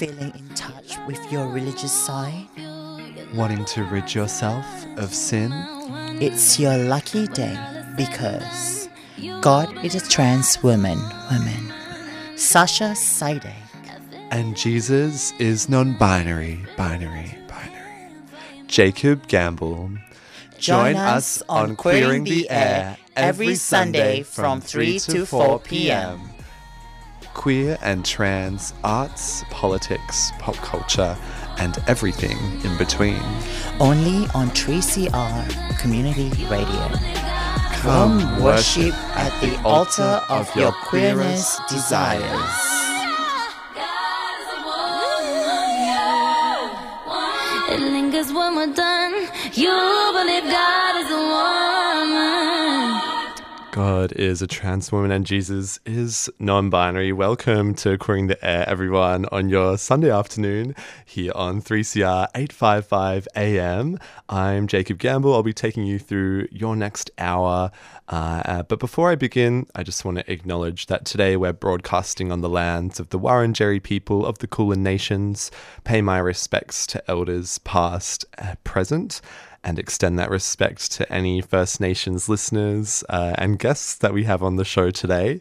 feeling in touch with your religious side? Wanting to rid yourself of sin? It's your lucky day because God is a trans woman, woman. Sasha Sidek. And Jesus is non binary, binary, binary. Jacob Gamble. Join us on Queering the Air every Sunday from 3 to 4 p.m. Queer and trans arts, politics, pop culture, and everything in between. Only on 3CR Community Radio. Come Come worship at the altar of your queerness desires. It lingers when we're done. You believe God God is a trans woman and Jesus is non binary. Welcome to Queering the Air, everyone, on your Sunday afternoon here on 3CR 855 AM. I'm Jacob Gamble. I'll be taking you through your next hour. Uh, uh, but before I begin, I just want to acknowledge that today we're broadcasting on the lands of the Wurundjeri people of the Kulin Nations. Pay my respects to elders past, uh, present and extend that respect to any First Nations listeners uh, and guests that we have on the show today.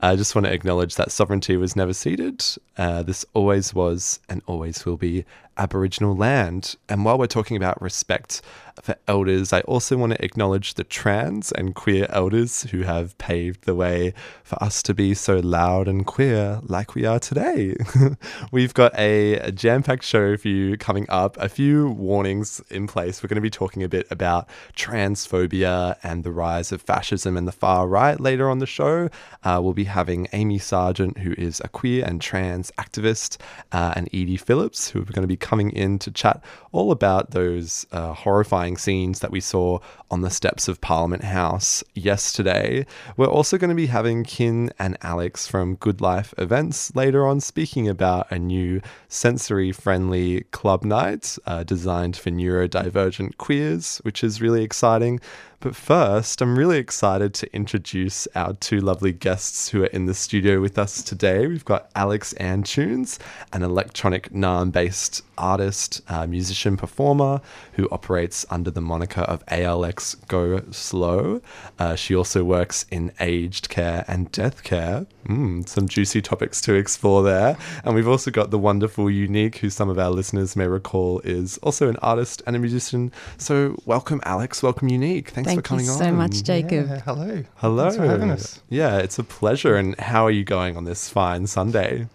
I just want to acknowledge that sovereignty was never ceded. Uh, this always was and always will be Aboriginal land. And while we're talking about respect for elders, I also want to acknowledge the trans and queer elders who have paved the way for us to be so loud and queer like we are today. We've got a, a jam packed show for you coming up, a few warnings in place. We're going to be talking a bit about transphobia and the rise of fascism and the far right later on the show. Uh, we'll be having Amy Sargeant, who is a queer and trans activist, uh, and Edie Phillips, who are going to be coming in to chat all about those uh, horrifying scenes that we saw on the steps of Parliament House yesterday. We're also going to be having Kin and Alex from Good Life Events later on speaking about a new sensory friendly club night uh, designed for neurodivergent queers, which is really exciting. But first, I'm really excited to introduce our two lovely guests who are in the studio with us today. We've got Alex Antunes, an electronic Naarm based artist, uh, musician, performer who operates under the moniker of ALX GoSlow. Uh, she also works in aged care and death care. Mm, some juicy topics to explore there. And we've also got the wonderful Euniq, who some of our listeners may recall is also an artist and a musician. So, welcome, Alex. Welcome, Euniq. Thank for coming you on. so much, Jacob. Yeah, hello. Hello. Thanks for having us. Yeah, it's a pleasure. And how are you going on this fine Sunday?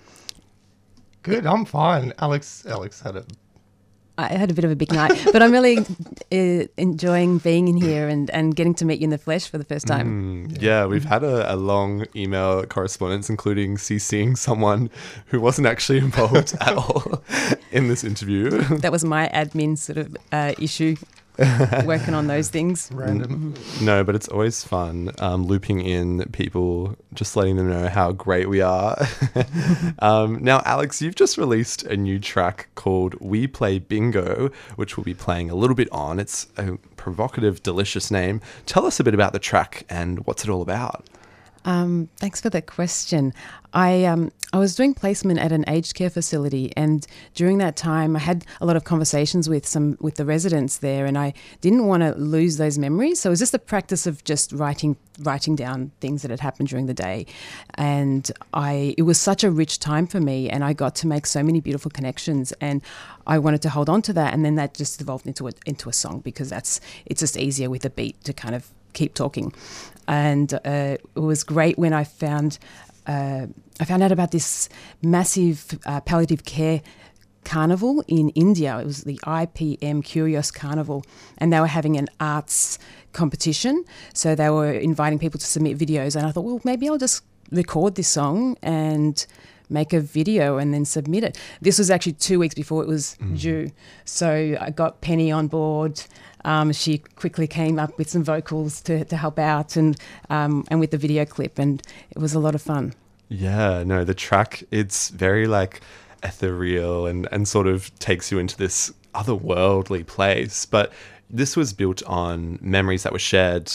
Good, I'm fine. Alex Alex had a I had a bit of a big night, but I'm really uh, enjoying being in here and, and getting to meet you in the flesh for the first time. Mm, yeah, we've had a, a long email correspondence, including CCing someone who wasn't actually involved at all in this interview. That was my admin sort of uh, issue, working on those things. random. No, but it's always fun um, looping in people, just letting them know how great we are. um, now, Alex, you've just released a new track called We Play Bingo, which we'll be playing a little bit on. It's a provocative, delicious name. Tell us a bit about the track and what's it all about. Um, thanks for that question. I um, I was doing placement at an aged care facility, and during that time, I had a lot of conversations with some with the residents there, and I didn't want to lose those memories. So it was just a practice of just writing writing down things that had happened during the day, and I it was such a rich time for me, and I got to make so many beautiful connections, and I wanted to hold on to that, and then that just evolved into a, into a song because that's it's just easier with a beat to kind of keep talking. And uh, it was great when I found uh, I found out about this massive uh, palliative care carnival in India. It was the IPM Curious Carnival, and they were having an arts competition. So they were inviting people to submit videos, and I thought, well, maybe I'll just record this song and make a video and then submit it. This was actually two weeks before it was due, so I got Penny on board. Um, she quickly came up with some vocals to, to help out and um, and with the video clip, and it was a lot of fun. Yeah, no, the track it's very like ethereal and and sort of takes you into this otherworldly place. But this was built on memories that were shared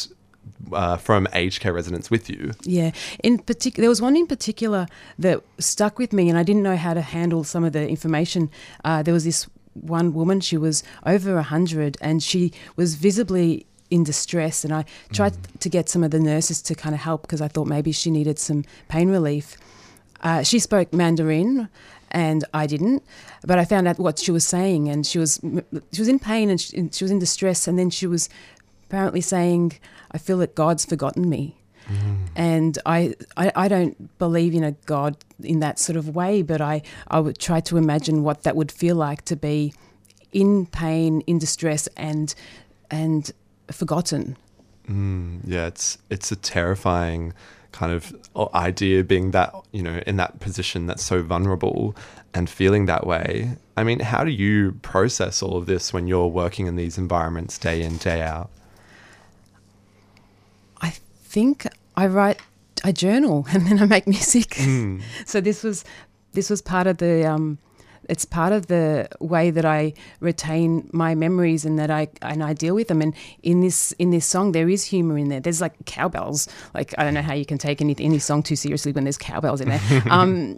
uh, from aged care residents with you. Yeah, in particular, there was one in particular that stuck with me, and I didn't know how to handle some of the information. Uh, there was this one woman; she was over a hundred, and she was visibly in distress. And I tried to get some of the nurses to kind of help because I thought maybe she needed some pain relief. Uh, she spoke Mandarin, and I didn't. But I found out what she was saying, and she was she was in pain and she, and she was in distress, and then she was apparently saying, "I feel that God's forgotten me." And I, I, I don't believe in a God in that sort of way, but I, I would try to imagine what that would feel like to be in pain, in distress, and and forgotten. Mm, yeah, it's it's a terrifying kind of idea being that you know in that position that's so vulnerable and feeling that way. I mean, how do you process all of this when you're working in these environments day in day out? I think I write, I journal, and then I make music. so this was this was part of the. Um, it's part of the way that I retain my memories and that I and I deal with them. And in this in this song, there is humor in there. There's like cowbells. Like I don't know how you can take any any song too seriously when there's cowbells in there. um,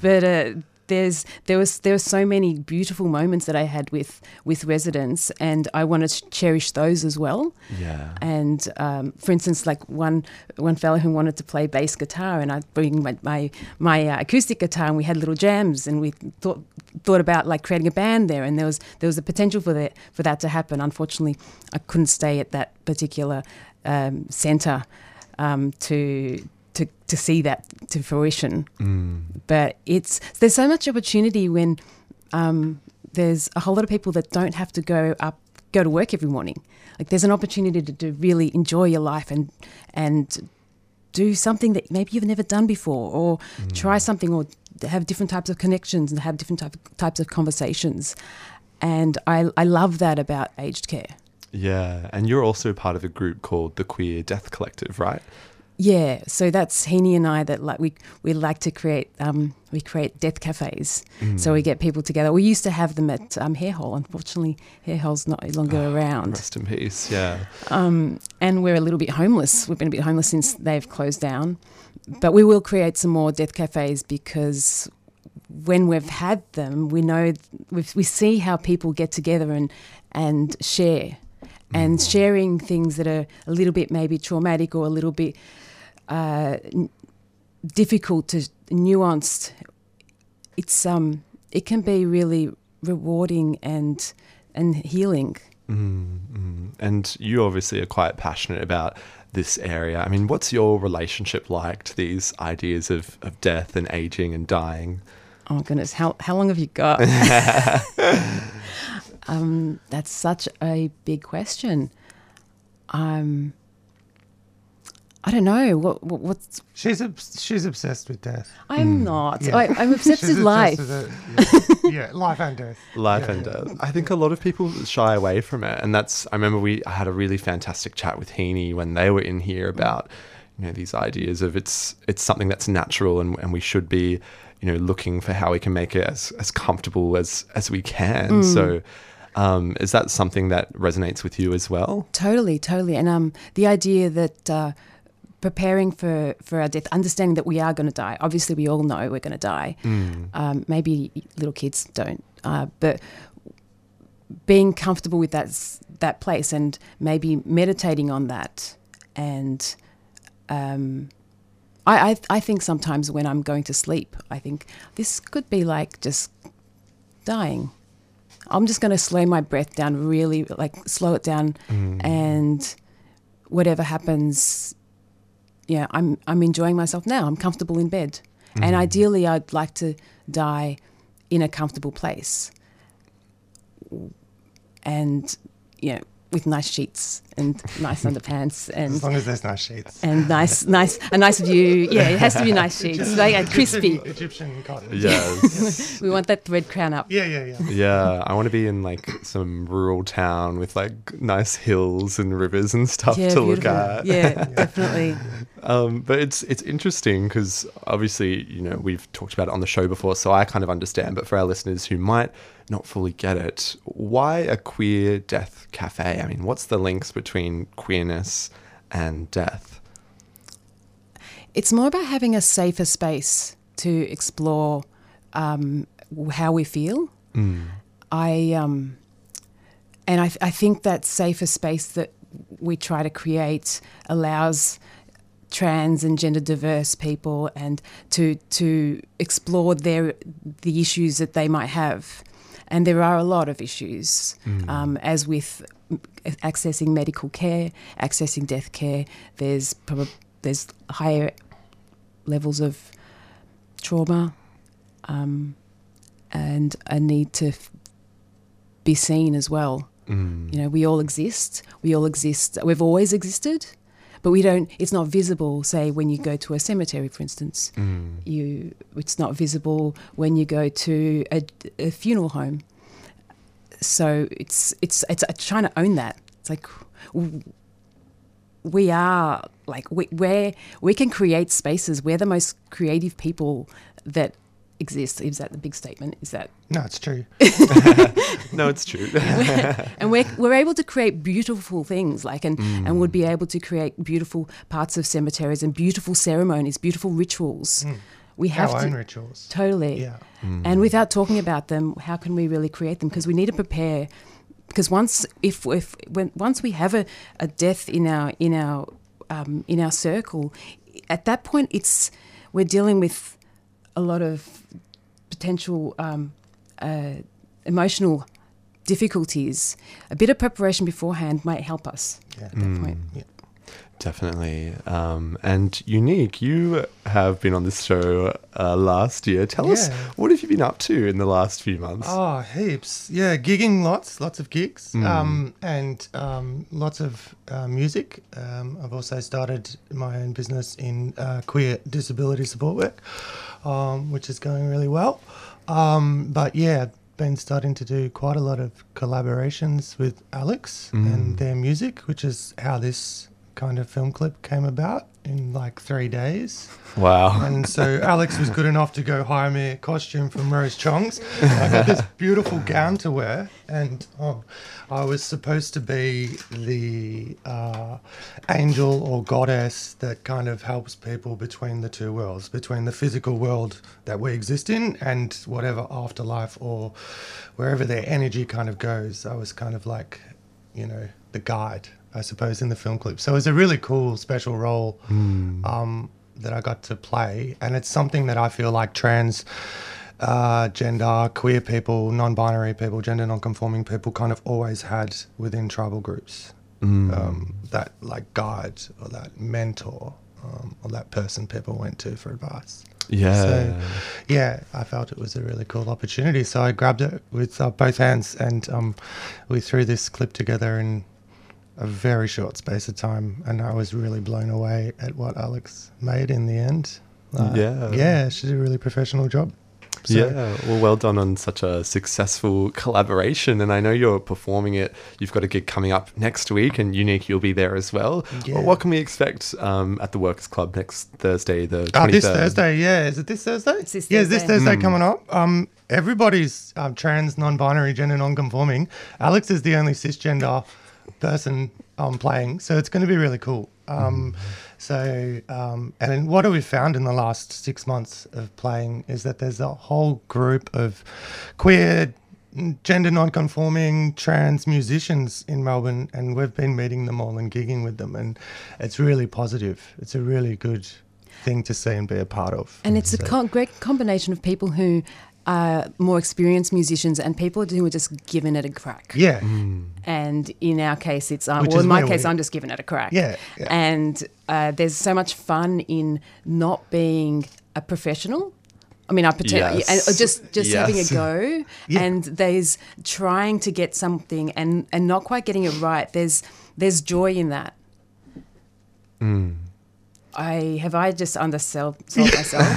but uh, there's there was there were so many beautiful moments that I had with with residents, and I want to cherish those as well. Yeah. And um, for instance, like one one fellow who wanted to play bass guitar, and I'd bring my my, my uh, acoustic guitar, and we had little jams, and we thought thought about like creating a band there, and there was there was a potential for that for that to happen. Unfortunately, I couldn't stay at that particular um, center um, to. To, to see that to fruition, but it's there's so much opportunity when um, there's a whole lot of people that don't have to go up go to work every morning. Like there's an opportunity to, to really enjoy your life and and do something that maybe you've never done before, or try something, or have different types of connections and have different type, types of conversations. And I, I love that about aged care. Yeah, and you're also part of a group called the Queer Death Collective, right? Yeah, so that's Heaney and I that like we we like to create um, we create death cafes. So we get people together. We used to have them at um, Hare Hole. Unfortunately, Hare Hole's not longer around. Rest in peace. Yeah. um, and we're a little bit homeless. We've been a bit homeless since they've closed down, but we will create some more death cafes because when we've had them, we know we we see how people get together and and share, and sharing things that are a little bit maybe traumatic or a little bit uh, difficult to nuanced. It's um it can be really rewarding and and healing. Mm, mm. And you obviously are quite passionate about this area. I mean, what's your relationship like to these ideas of, of death and aging and dying? Oh goodness, how how long have you got? um, that's such a big question. Um, I don't know what, what what's. She's obs- she's obsessed with death. I'm not. Yeah. I, I'm obsessed with life. with it, yeah. yeah, life and death. Life Yeah, and death. I think a lot of people shy away from it, and that's. I remember we had a really fantastic chat with Heaney when they were in here about, you know, these ideas of it's it's something that's natural, and, and we should be, you know, looking for how we can make it as as comfortable as as we can. So, um, is that something that resonates with you as well? Totally, totally. And um, the idea that uh, preparing for, for our death, understanding that we are going to die. Obviously, we all know we're going to die. Um, maybe little kids don't, uh, but being comfortable with that that place and maybe meditating on that and. Um, I, I, I think sometimes when I'm going to sleep, I think this could be like just dying. I'm just going to slow my breath down, really like slow it down, mm. and whatever happens, yeah, I'm I'm enjoying myself now. I'm comfortable in bed, and mm-hmm. ideally, I'd like to die in a comfortable place, and you know, with nice sheets and nice underpants and As long as there's nice sheets. and nice nice a nice view. Yeah, it has to be nice sheets, like crispy. Egyptian, Egyptian cotton. Yes. We want that thread crown up. Yeah, yeah, yeah. yeah, I want to be in like some rural town with like nice hills and rivers and stuff Yeah, to look beautiful. at. Yeah, definitely. Um, but it's it's interesting because obviously you know we've talked about it on the show before, so I kind of understand. But for our listeners who might not fully get it, why a queer death cafe? I mean, what's the links between queerness and death? It's more about having a safer space to explore um, how we feel. I um, and I, I think that safer space that we try to create allows trans and gender diverse people and to to explore their the issues that they might have and there are a lot of issues um, as with accessing medical care accessing death care there's probably there's higher levels of trauma um, and a need to f- be seen as well you know, we all exist. We all exist. We've always existed, but we don't. It's not visible. Say when you go to a cemetery, for instance, you. It's not visible when you go to a, a funeral home. So it's it's it's uh, trying to own that. It's like we are like we we we can create spaces. We're the most creative people that exist. Is that the big statement? Is that No, it's true. No, it's true. and we're, we're able to create beautiful things like and, and would be able to create beautiful parts of cemeteries and beautiful ceremonies beautiful rituals we have Our to own rituals. totally Yeah. and without talking about them how can we really create them because we need to prepare because once if if when once we have a, a death in our in our um, in our circle at that point it's we're dealing with a lot of potential um, uh, emotional difficulties, a bit of preparation beforehand might help us Yeah. at that point. Definitely. Um, and Euniq, you have been on this show uh, last year. Tell us, what have you been up to in the last few months? Oh, heaps. Yeah, gigging lots, lots of gigs, um, and um, lots of uh, music. Um, I've also started my own business in uh, queer disability support work, um, which is going really well. Um, but yeah, been starting to do quite a lot of collaborations with Alex and their music, which is how this kind of film clip came about in like three days. Wow. And so Alex was good enough to go hire me a costume from Rose Chong's. I got this beautiful gown to wear, and um, I was supposed to be the uh, angel or goddess that kind of helps people between the two worlds, between the physical world that we exist in and whatever afterlife or wherever their energy kind of goes. I was kind of like, you know, the guide, I suppose, in the film clip. So it was a really cool, special role um, that I got to play, and it's something that I feel like trans. Uh, gender, queer people, non-binary people, gender non-conforming people, kind of always had within tribal groups um, that like guide or that mentor um, or that person people went to for advice. Yeah. So, yeah, I felt it was a really cool opportunity. So I grabbed it with uh, both hands and um, we threw this clip together in a very short space of time. And I was really blown away at what Alex made in the end. Uh, Yeah. Yeah, she did a really professional job. So, yeah, well, well done on such a successful collaboration. And I know you're performing it. You've got a gig coming up next week, and Euniq, you'll be there as well. Yeah. Well, what can we expect um, at the Workers Club next Thursday, the 23rd? Oh, this Thursday, yeah. Is it this Thursday? It's this Yeah, is this Thursday. Thursday coming up? Um, everybody's um, trans, non-binary, gender non-conforming. Alex is the only cisgender person um, playing, so it's going to be really cool. Um, So, um, and what have we found in the last six months of playing is that there's a whole group of queer, gender non-conforming, trans musicians in Melbourne, and we've been meeting them all and gigging with them, and it's really positive. It's a really good thing to see and be a part of. And it's a co- great combination of people who are more experienced musicians and people who are just giving it a crack. yeah, And in our case, it's Which well, in my case, we- I'm just giving it a crack. Yeah, yeah. And uh, there's so much fun in not being a professional. I mean, I pretend, Yes. and uh, just just having a go, Yeah. and there's trying to get something and and not quite getting it right. There's there's joy in that. Mm. I have I just undersold sold myself.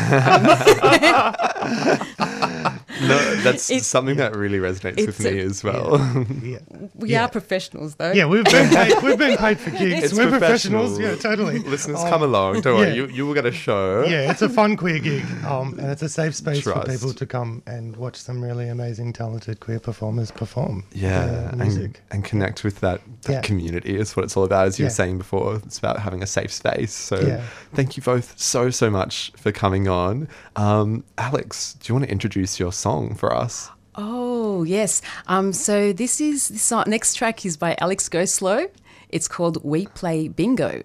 Um, No, that's It's- something that really resonates with me a- as well. Yeah. We Yeah. are professionals, though. Yeah, we've been paid, we've been paid for gigs. It's We're professionals. professional. Yeah, totally. Listeners, Um, come along. Don't worry, you, you will get a show. Yeah, it's a fun queer gig, um, and it's a safe space Trust. for people to come and watch some really amazing, talented queer performers perform. Yeah, their and, music. and connect with that, that Yeah. community is what it's all about. As you were saying before, it's about having a safe space. So Yeah. thank you both so, so much for coming on. Um, Alex, do you want to introduce your song for us? Oh yes. Um. So this is this next track is by Alex GoSlow. It's called "We Play Bingo."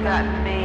Forgotten me?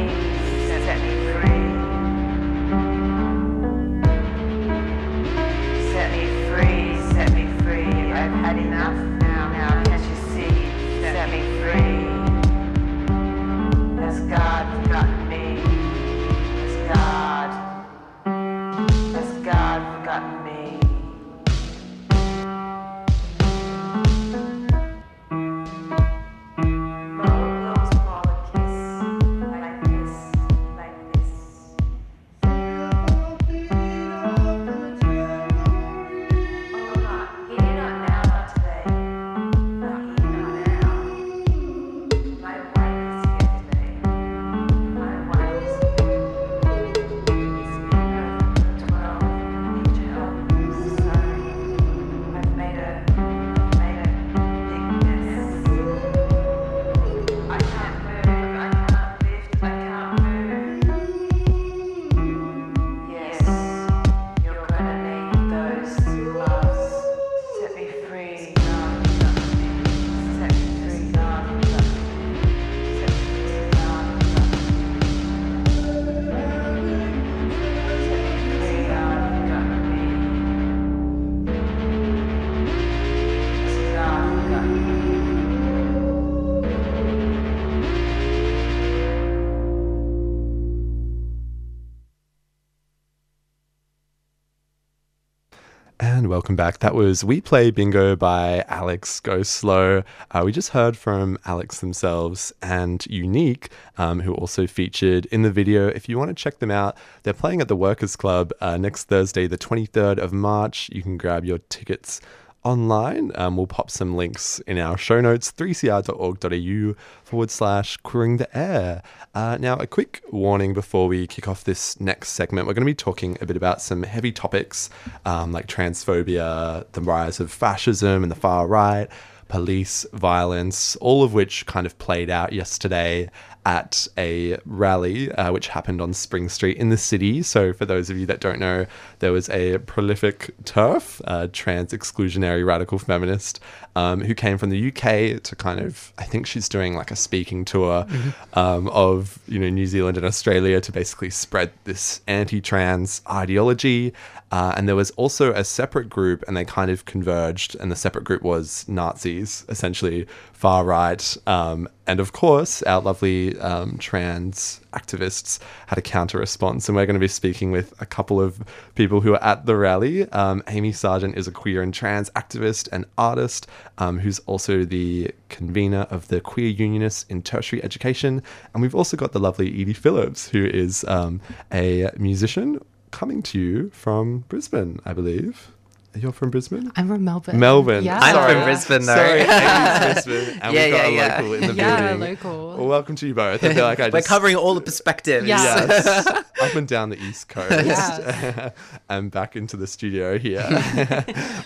Welcome back. That was We Play Bingo by Alex GoSlow. Uh, we just heard from Alex themselves and Euniq, um, who also featured in the video. If you want to check them out, they're playing at the Workers Club uh, next Thursday, the 23rd of March. You can grab your tickets online. Um, we'll pop some links in our show notes, 3cr.org.au forward slash queering the air. Uh, now, a quick warning before we kick off this next segment. We're going to be talking a bit about some heavy topics um, like transphobia, the rise of fascism and the far right. police violence, all of which kind of played out yesterday at a rally uh, which happened on Spring Street in the city. So, for those of you that don't know, there was a prolific TERF, uh, trans exclusionary radical feminist, um, who came from the UK to kind of, I think she's doing like a speaking tour um, of, you know, New Zealand and Australia to basically spread this anti trans ideology. Uh, and there was also a separate group, and they kind of converged, and the separate group was Nazis, essentially far right. Um, and of course, our lovely um, trans activists had a counter response, and we're going to be speaking with a couple of people who are at the rally. Um, Amy Sargeant is a queer and trans activist and artist um, who's also the convener of the Queer Unionists in Tertiary Education. And we've also got the lovely Edie Phillips, who is um, a musician coming to you from Brisbane, I believe. You're from Brisbane? I'm from Melbourne. Melbourne. Yeah. I'm Sorry. from Brisbane, though. Sorry, Amy's Brisbane, and Yeah, we've got yeah, a yeah. in the Yeah, building. local. Well, welcome to you both. I feel like I We're just covering all the perspectives. Yeah. yes, up and down the east coast Yes. and back into the studio here.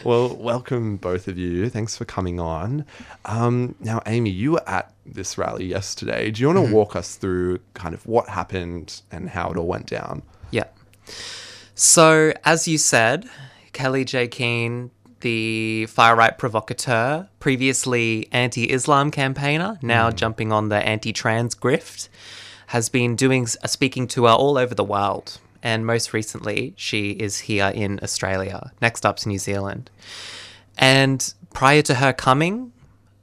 well, welcome both of you. Thanks for coming on. Um, now, Amy, you were at this rally yesterday. Do you want to Mm-hmm. walk us through kind of what happened and how it all went down? Yeah. So, as you said, Kellie-Jay Keen, the far right provocateur, previously anti Islam campaigner, now jumping on the anti trans grift, has been doing a speaking tour all over the world. And most recently, she is here in Australia. Next up's New Zealand. And prior to her coming,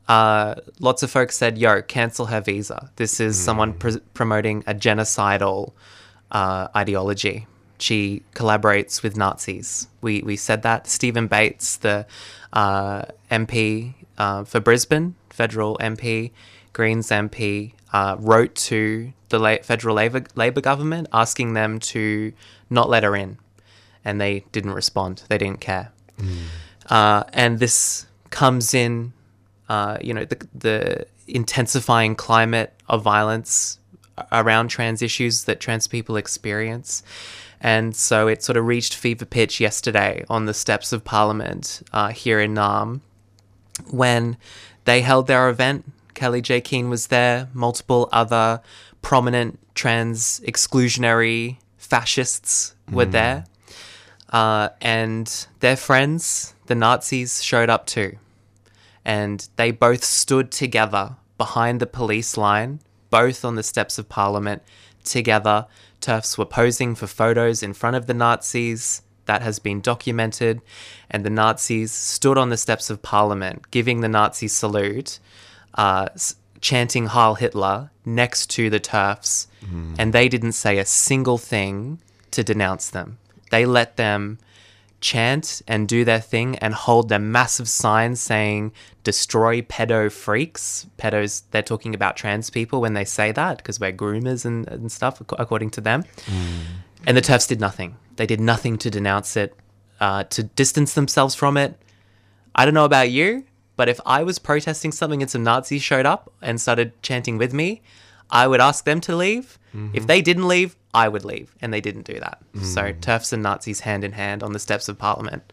uh, lots of folks said, yo, cancel her visa. This is someone pr- promoting a genocidal uh, ideology. She collaborates with Nazis. We, we said that. Stephen Bates, the uh, MP uh, for Brisbane, federal MP, Greens MP, uh, wrote to the la- federal Labor, Labor government asking them to not let her in. And they didn't respond, they didn't care. Uh, and this comes in, uh, you know, the, the intensifying climate of violence around trans issues that trans people experience. And so it sort of reached fever pitch yesterday on the steps of Parliament uh, here in Naarm when they held their event. Kellie-Jay Keen was there, multiple other prominent trans exclusionary fascists were there. Uh, and their friends, the Nazis, showed up too. And they both stood together behind the police line, both on the steps of Parliament, together. TERFs were posing for photos in front of the Nazis. That has been documented. And the Nazis stood on the steps of Parliament, giving the Nazi salute, uh, s- chanting Heil Hitler next to the TERFs. And they didn't say a single thing to denounce them. They let them chant and do their thing and hold their massive signs saying destroy pedo freaks. Pedos they're talking about trans people when they say that because we're groomers and, and stuff according to them. And the TERFs did nothing. They did nothing to denounce it uh, to distance themselves from it. I don't know about you but if i was protesting something and some nazis showed up and started chanting with me i would ask them to leave. If they didn't leave i would leave. And they didn't do that. So TERFs and nazis hand in hand on the steps of parliament.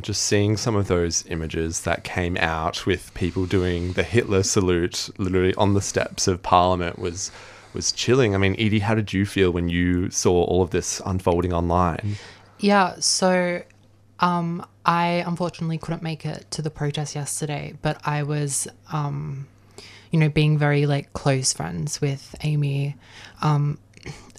Just seeing some of those images that came out with people doing the Hitler salute literally on the steps of Parliament was was chilling. I mean, Edie, how did you feel when you saw all of this unfolding online? Yeah, so um, I unfortunately couldn't make it to the protest yesterday, but I was, um, you know, being very like close friends with Amy. Um,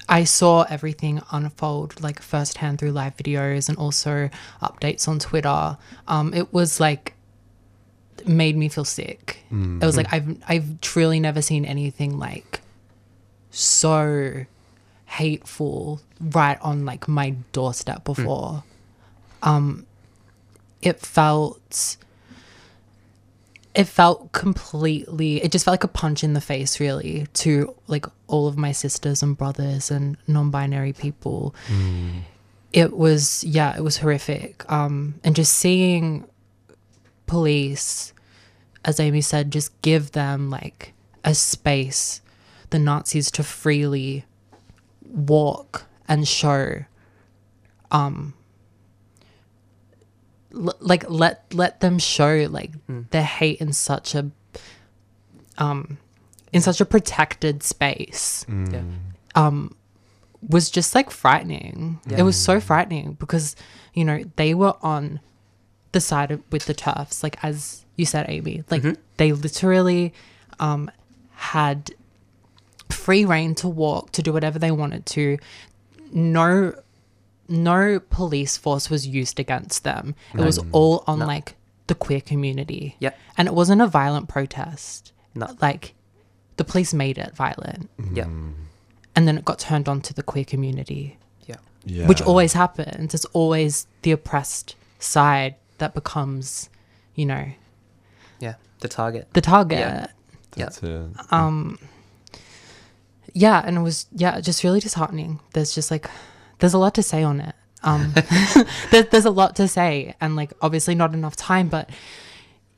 I saw everything unfold like firsthand through live videos and also updates on Twitter. Um, it was like made me feel sick. It was like I've I've truly never seen anything like so hateful right on like my doorstep before. Um it felt it felt completely it just felt like a punch in the face really to like all of my sisters and brothers and non-binary people. It was yeah, it was horrific. Um and just seeing police as Amy said just give them like a space the Nazis to freely walk and show um l- like let let them show like mm. their hate in such a um in such a protected space mm. Yeah. Um, was just like frightening. It was so mm. frightening because you know they were on the side of, with the TERFs, like as you said, Amy. Like mm-hmm. they literally um, had free reign to walk, to do whatever they wanted to. No, no police force was used against them. It was all on like the queer community. Yep. and it wasn't a violent protest. No. like the police made it violent mm-hmm. Yeah. and then it got turned on to the queer community, Yeah. Yeah. which always happens. It's always the oppressed side that becomes, you know, Yeah. The target. the target. Yeah. That's it. Um, yeah, and it was yeah, just really disheartening. There's just like there's a lot to say on it. Um there, there's a lot to say and like obviously not enough time, but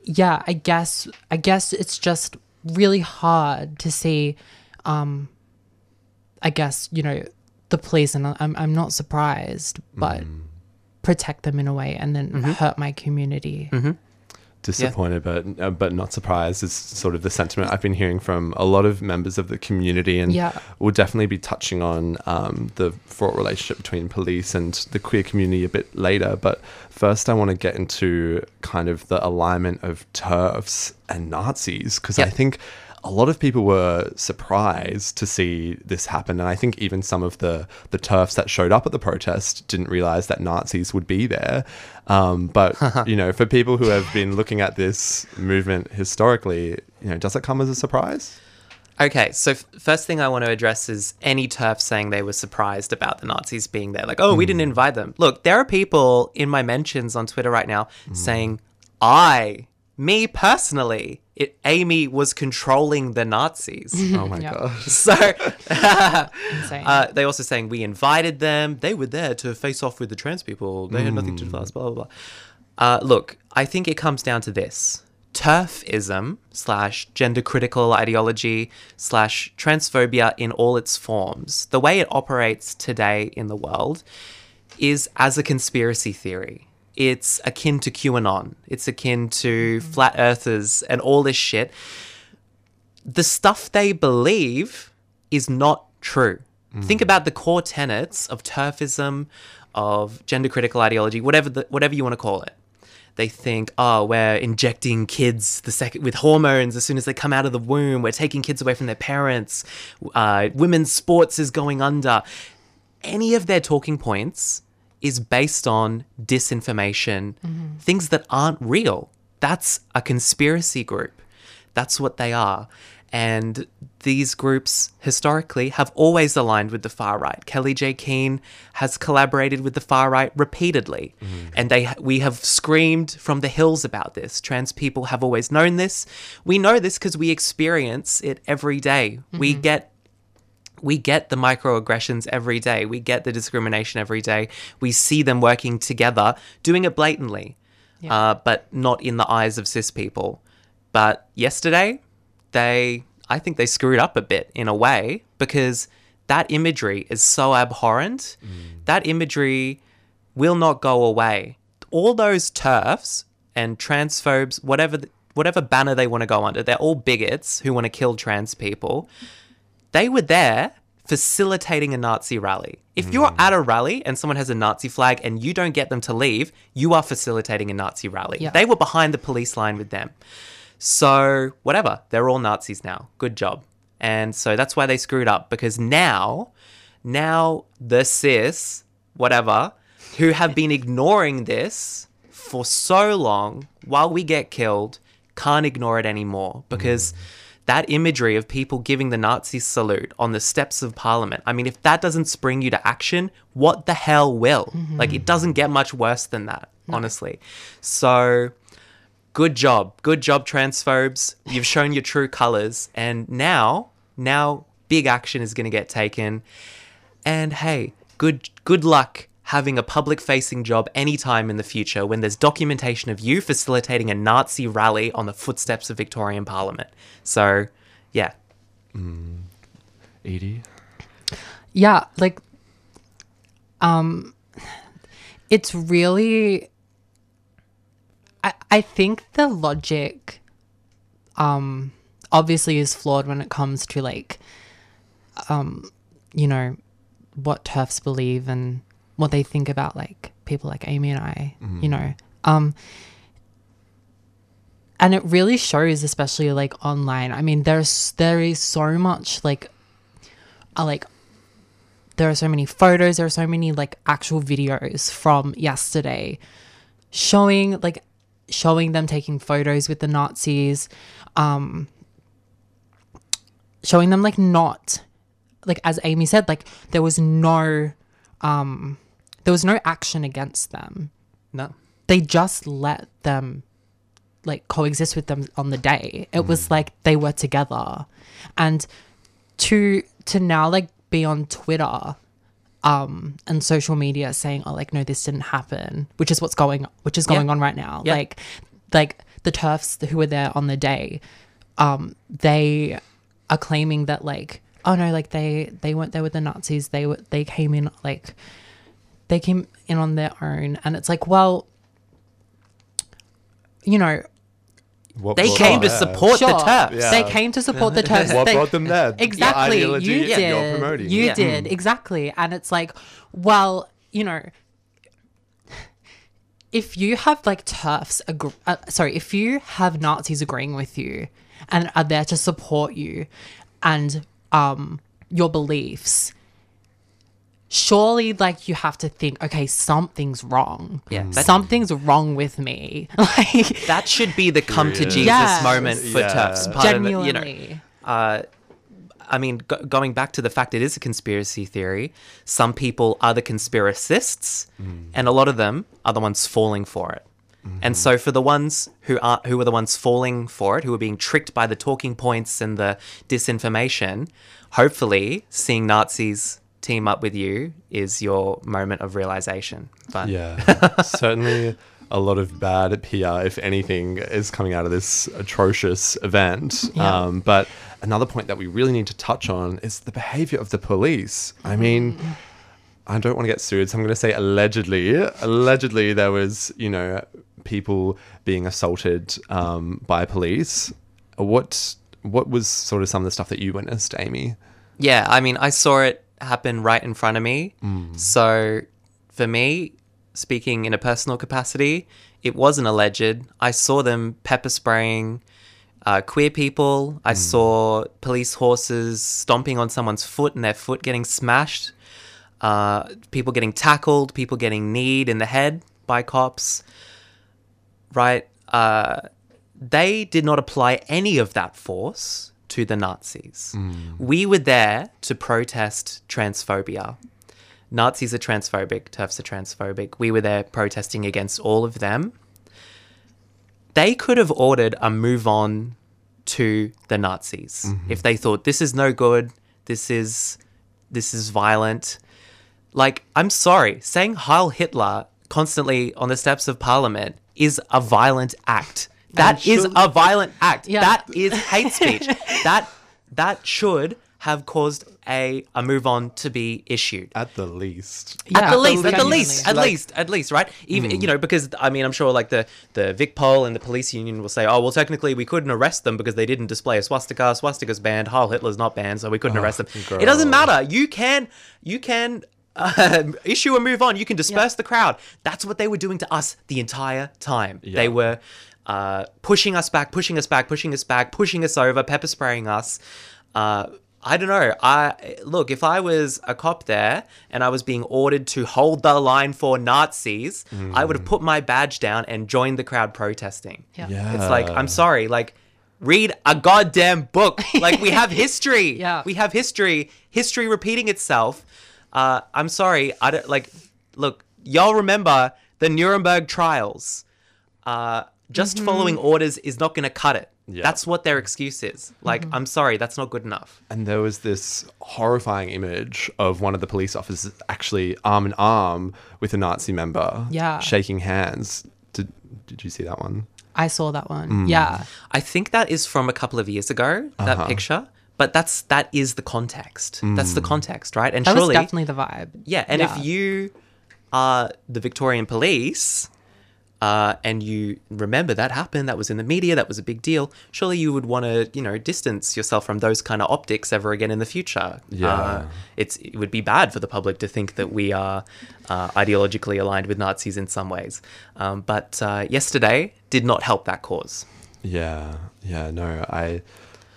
yeah, I guess I guess it's just really hard to see um I guess, you know, the police and I'm I'm not surprised, but protect them in a way and then hurt my community. Disappointed but uh, but not surprised is sort of the sentiment I've been hearing from a lot of members of the community and Yeah. we'll definitely be touching on um, the fraught relationship between police and the queer community a bit later but first I want to get into kind of the alignment of TERFs and Nazis because I think a lot of people were surprised to see this happen, and I think even some of the the TERFs that showed up at the protest didn't realize that Nazis would be there. Um, but you know, for people who have been looking at this movement historically, you know, does it come as a surprise? Okay, so f- first thing I want to address is any TERF saying they were surprised about the Nazis being there. Like, oh, we didn't invite them. Look, there are people in my mentions on Twitter right now saying, I, me personally, it, Amy was controlling the Nazis. Oh my Yeah. god! so Insane. uh, they also saying we invited them. They were there to face off with the trans people. They had nothing to do with us. Blah blah blah. Uh, look, I think it comes down to this: TERFism slash gender critical ideology slash transphobia in all its forms. The way it operates today in the world is as a conspiracy theory. It's akin to QAnon. It's akin to flat earthers and all this shit the stuff they believe is not true. Think about the core tenets of TERFism, of gender critical ideology, whatever the, whatever you want to call it. They think, oh, we're injecting kids the second with hormones as soon as they come out of the womb. We're taking kids away from their parents. Uh, women's sports is going under. Any of their talking points is based on disinformation, mm-hmm. things that aren't real. That's a conspiracy group. That's what they are. And these groups historically have always aligned with the far right. Kellie-Jay Keen has collaborated with the far right repeatedly. Mm-hmm. And they we have screamed from the hills about this. Trans people have always known this. We know this because we experience it every day. We mm-hmm. get we get the microaggressions every day. We get the discrimination every day. We see them working together, doing it blatantly, uh, but not in the eyes of cis people. But yesterday, they, I think they screwed up a bit in a way because that imagery is so abhorrent. That imagery will not go away. All those TERFs and transphobes, whatever, whatever banner they want to go under, they're all bigots who want to kill trans people they were there facilitating a Nazi rally. If you're hmm. at a rally and someone has a Nazi flag and you don't get them to leave, you are facilitating a Nazi rally. Yeah. They were behind the police line with them. So, whatever, they're all Nazis now. Good job. And so that's why they screwed up because now, now the cis, whatever, who have been ignoring this for so long while we get killed, can't ignore it anymore because hmm. That imagery of people giving the Nazi salute on the steps of Parliament. I mean, if that doesn't spring you to action, what the hell will? Mm-hmm. Like, it doesn't get much worse than that, honestly. So, good job. Good job, transphobes. You've shown your true colors. And now, now, big action is going to get taken. And hey, good good luck having a public facing job anytime in the future when there's documentation of you facilitating a Nazi rally on the footsteps of Victorian Parliament. So, yeah. Edie, yeah like um it's really I, I think the logic um obviously is flawed when it comes to like um you know what TERFs believe and what they think about like people like Amy and I you know. Um and it really shows especially like online. I mean there's there is so much like uh, like there are so many photos there are so many like actual videos from yesterday showing like showing them taking photos with the nazis um showing them like not like as amy said like there was no um there was no action against them No. they just let them like coexist with them on the day. It was like they were together. And to to now like be on Twitter um and social media saying, Oh like no, this didn't happen, which is what's going which is going Yeah. on right now. Yeah. Like like the TERFs who were there on the day, um, they are claiming that like, oh no, like they they weren't there with the Nazis. They were they came in like they came in on their own and it's like well you know What They came to there? support the sure, TERFs. Yeah. they came to support the TERFs What They- brought them there? The exactly ideology you you're did promoting. you Yeah. did exactly and it's like well you know if you have like TERFs agr- uh, sorry if you have nazis agreeing with you and are there to support you and um your beliefs surely like you have to think okay something's wrong Yeah, that- something's wrong with me like That should be the come to Jesus Yes. moment for Yeah. TERFs. Part of it, you know, genuinely uh, I mean, go- going back to the fact it is a conspiracy theory, some people are the conspiracists, and a lot of them are the ones falling for it. And so, for the ones who are who are the ones falling for it, who are being tricked by the talking points and the disinformation, hopefully, seeing Nazis team up with you is your moment of realization. But Yeah, certainly a lot of bad PR, if anything, is coming out of this atrocious event. Yeah. Um, but another point that we really need to touch on is the behavior of the police. I mean, I don't want to get sued, so I'm going to say allegedly. Allegedly, there was, you know, people being assaulted um, by police. What what was sort of some of the stuff that you witnessed, Amy? Yeah, I mean, I saw it happen right in front of me. So, for me, speaking in a personal capacity, it wasn't alleged. I saw them pepper spraying uh, queer people. I saw police horses stomping on someone's foot and their foot getting smashed. Uh, people getting tackled, people getting kneed in the head by cops. Right? Uh, they did not apply any of that force to the Nazis. Mm. We were there to protest transphobia. Nazis are transphobic, TERFs are transphobic. We were there protesting against all of them. They could have ordered a move on to the Nazis mm-hmm. if they thought this is no good, this is this is violent. Like, I'm sorry, saying Heil Hitler constantly on the steps of Parliament is a violent act. That is should- a violent act. Yeah. That is hate speech. that that should have caused a a move on to be issued. At the least. at the least, at the least, at Like- least, at least, right? Even you know, because I mean, I'm sure like the the Vic Pol and the police union will say, oh well, technically we couldn't arrest them because they didn't display a swastika. Swastika's banned. Heil Hitler's not banned, so we couldn't arrest them. It doesn't matter. You can you can. Uh, issue a move on. You can disperse the crowd. That's what they were doing to us the entire time. They were uh, pushing us back, pushing us back, pushing us back, pushing us over, pepper spraying us. Uh, I don't know. I look if I was a cop there and I was being ordered to hold the line for Nazis, I would have put my badge down and joined the crowd protesting. Yeah. Yeah. It's like I'm sorry, like read a goddamn book. Like we have history. Yeah. We have history. History repeating itself. Uh, I'm sorry. I don't like. Look, y'all remember the Nuremberg trials. Uh, just mm-hmm. following orders is not going to cut it. Yeah. That's what their excuse is. Like, mm-hmm. I'm sorry, that's not good enough. And there was this horrifying image of one of the police officers actually arm in arm with a Nazi member, Yeah. shaking hands. Did Did you see that one? I saw that one. Mm. Yeah. I think that is from a couple of years ago. That uh-huh. picture, but that's that is the context. That's the mm. context, right? And That surely, was definitely the vibe. yeah. And Yeah. if you are the Victorian police, uh, and you remember that happened, that was in the media, that was a big deal, surely you would want to, you know, distance yourself from those kind of optics ever again in the future. Yeah. Uh, it's it would be bad for the public to think that we are uh, ideologically aligned with Nazis in some ways. Um, but uh, yesterday did not help that cause. Yeah, yeah, no, I,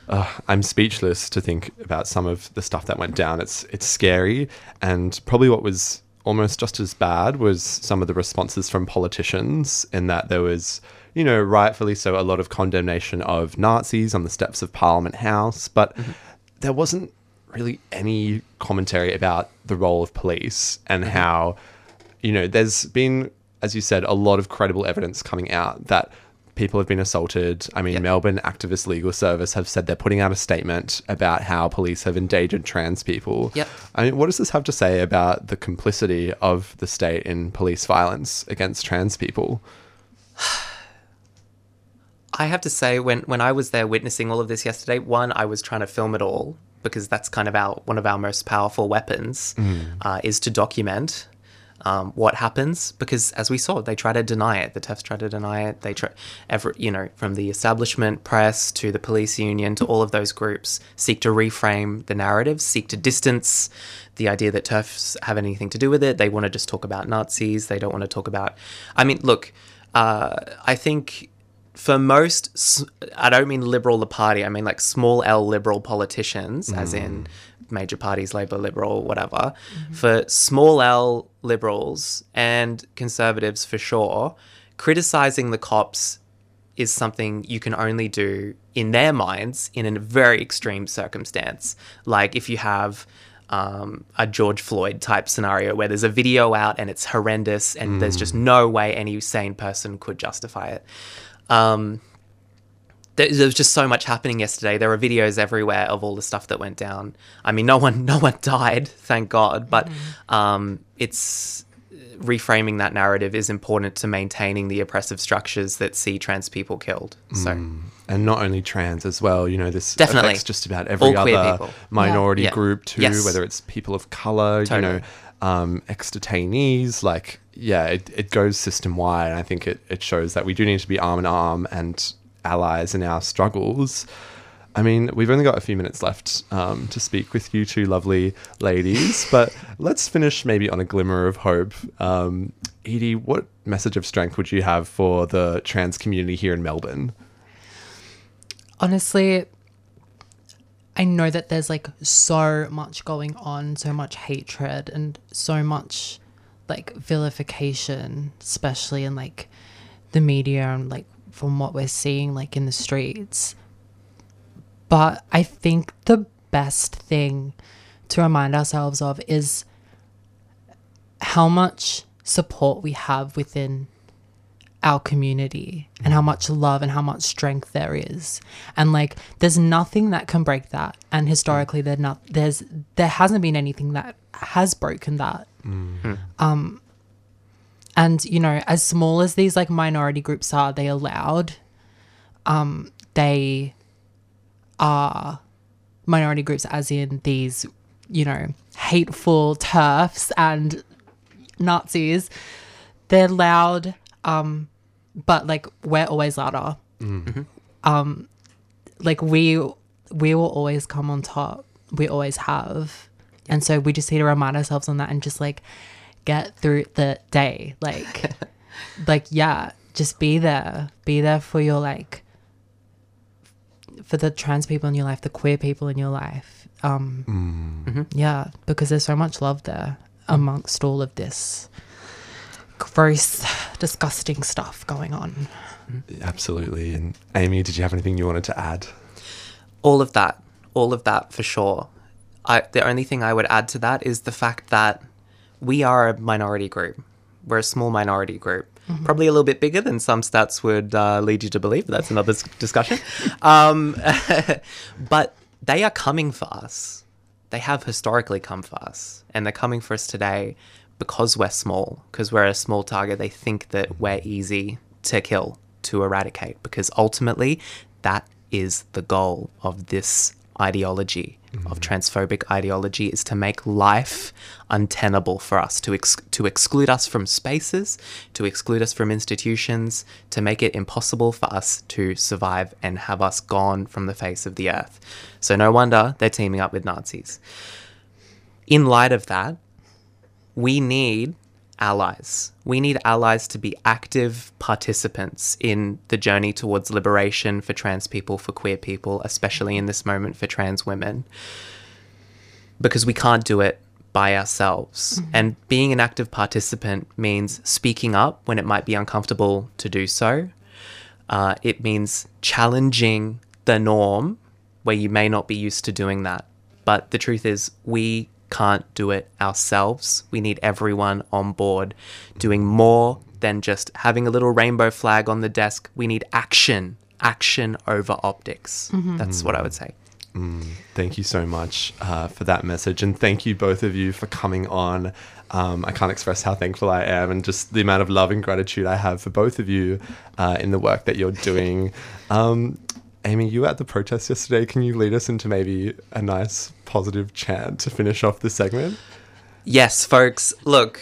uh, I'm speechless to think about some of the stuff that went down. It's it's scary, and probably what was almost just as bad was some of the responses from politicians. In that there was, you know, rightfully so, a lot of condemnation of Nazis on the steps of Parliament House, but mm-hmm. there wasn't really any commentary about the role of police and mm-hmm. how you know, there's been, as you said, a lot of credible evidence coming out that people have been assaulted. I mean, Melbourne Activist Legal Service have said they're putting out a statement about how police have endangered trans people. Yep. I mean, what does this have to say about the complicity of the state in police violence against trans people? I have to say, when when I was there witnessing all of this yesterday, one, I was trying to film it all because that's kind of our one of our most powerful weapons uh, is to document um, what happens. Because as we saw, they try to deny it. The TERFs try to deny it. They try, ever you know, from the establishment press to the police union to all of those groups seek to reframe the narrative, seek to distance the idea that TERFs have anything to do with it. They want to just talk about Nazis. They don't want to talk about. I mean, look, uh, I think for most, I don't mean liberal the party. I mean like small L liberal politicians, as in major parties, Labour, Liberal, whatever. For small L liberals and conservatives, for sure, criticizing the cops is something you can only do in their minds in a very extreme circumstance. Like if you have um, a George Floyd type scenario where there's a video out and it's horrendous and there's just no way any sane person could justify it. Um, there, there was just so much happening yesterday. There were videos everywhere of all the stuff that went down. I mean, no one, no one died, thank God. But um, it's reframing that narrative is important to maintaining the oppressive structures that see trans people killed. So And not only trans as well, you know, this Definitely. affects just about every other people. minority Yeah. group too, Yes. whether it's people of color, Totally. you know, um, ex-detainees, like, yeah, it, it goes system wide. And I think it, it shows that we do need to be arm in arm and allies in our struggles. I mean, we've only got a few minutes left um, to speak with you two lovely ladies, but let's finish maybe on a glimmer of hope. Um, Edie, what message of strength would you have for the trans community here in Melbourne? honestly, I know that there's like so much going on, so much hatred, and so much like vilification, especially in like the media and like from what we're seeing like in the streets. But I think the best thing to remind ourselves of is how much support we have within our community and how much love and how much strength there is. And like there's nothing that can break that. And historically there not there's there hasn't been anything that has broken that. Um and you know as small as these like minority groups are they allowed um they are minority groups as in these you know hateful TERFs and nazis. They're loud um but like we're always louder. Um like we we will always come on top. We always have. And so we just need to remind ourselves on that and just like get through the day. Like like yeah just be there. Be there for your like for the trans people in your life the queer people in your life. Um mm. mm-hmm. yeah because there's so much love there amongst all of this gross disgusting stuff going on. Mm-hmm. Absolutely. And Amy, did you have anything you wanted to add? all of that, all of that for sure. I, the only thing I would add to that is the fact that we are a minority group. We're a small minority group. Probably a little bit bigger than some stats would uh, lead you to believe, but that's another discussion. Um, but they are coming for us. They have historically come for us, and they're coming for us today because we're small, because we're a small target. They think that we're easy to kill, to eradicate, because ultimately that is the goal of this ideology, of transphobic ideology, is to make life untenable for us, to, ex- to exclude us from spaces, to exclude us from institutions, to make it impossible for us to survive and have us gone from the face of the earth. So, no wonder they're teaming up with Nazis. In light of that, we need allies. We need allies to be active participants in the journey towards liberation for trans people, for queer people, especially in this moment for trans women. Because we can't do it by ourselves. And being an active participant means speaking up when it might be uncomfortable to do so. Uh, it means challenging the norm where you may not be used to doing that. But the truth is, we can't do it ourselves. We need everyone on board doing more than just having a little rainbow flag on the desk. We need action, action over optics. That's what I would say. Thank you so much uh, for that message. And thank you, both of you, for coming on. Um, I can't express how thankful I am and just the amount of love and gratitude I have for both of you uh, in the work that you're doing. Um, Amy, you were at the protest yesterday. Can you lead us into maybe a nice positive chant to finish off the segment? Yes, folks, look.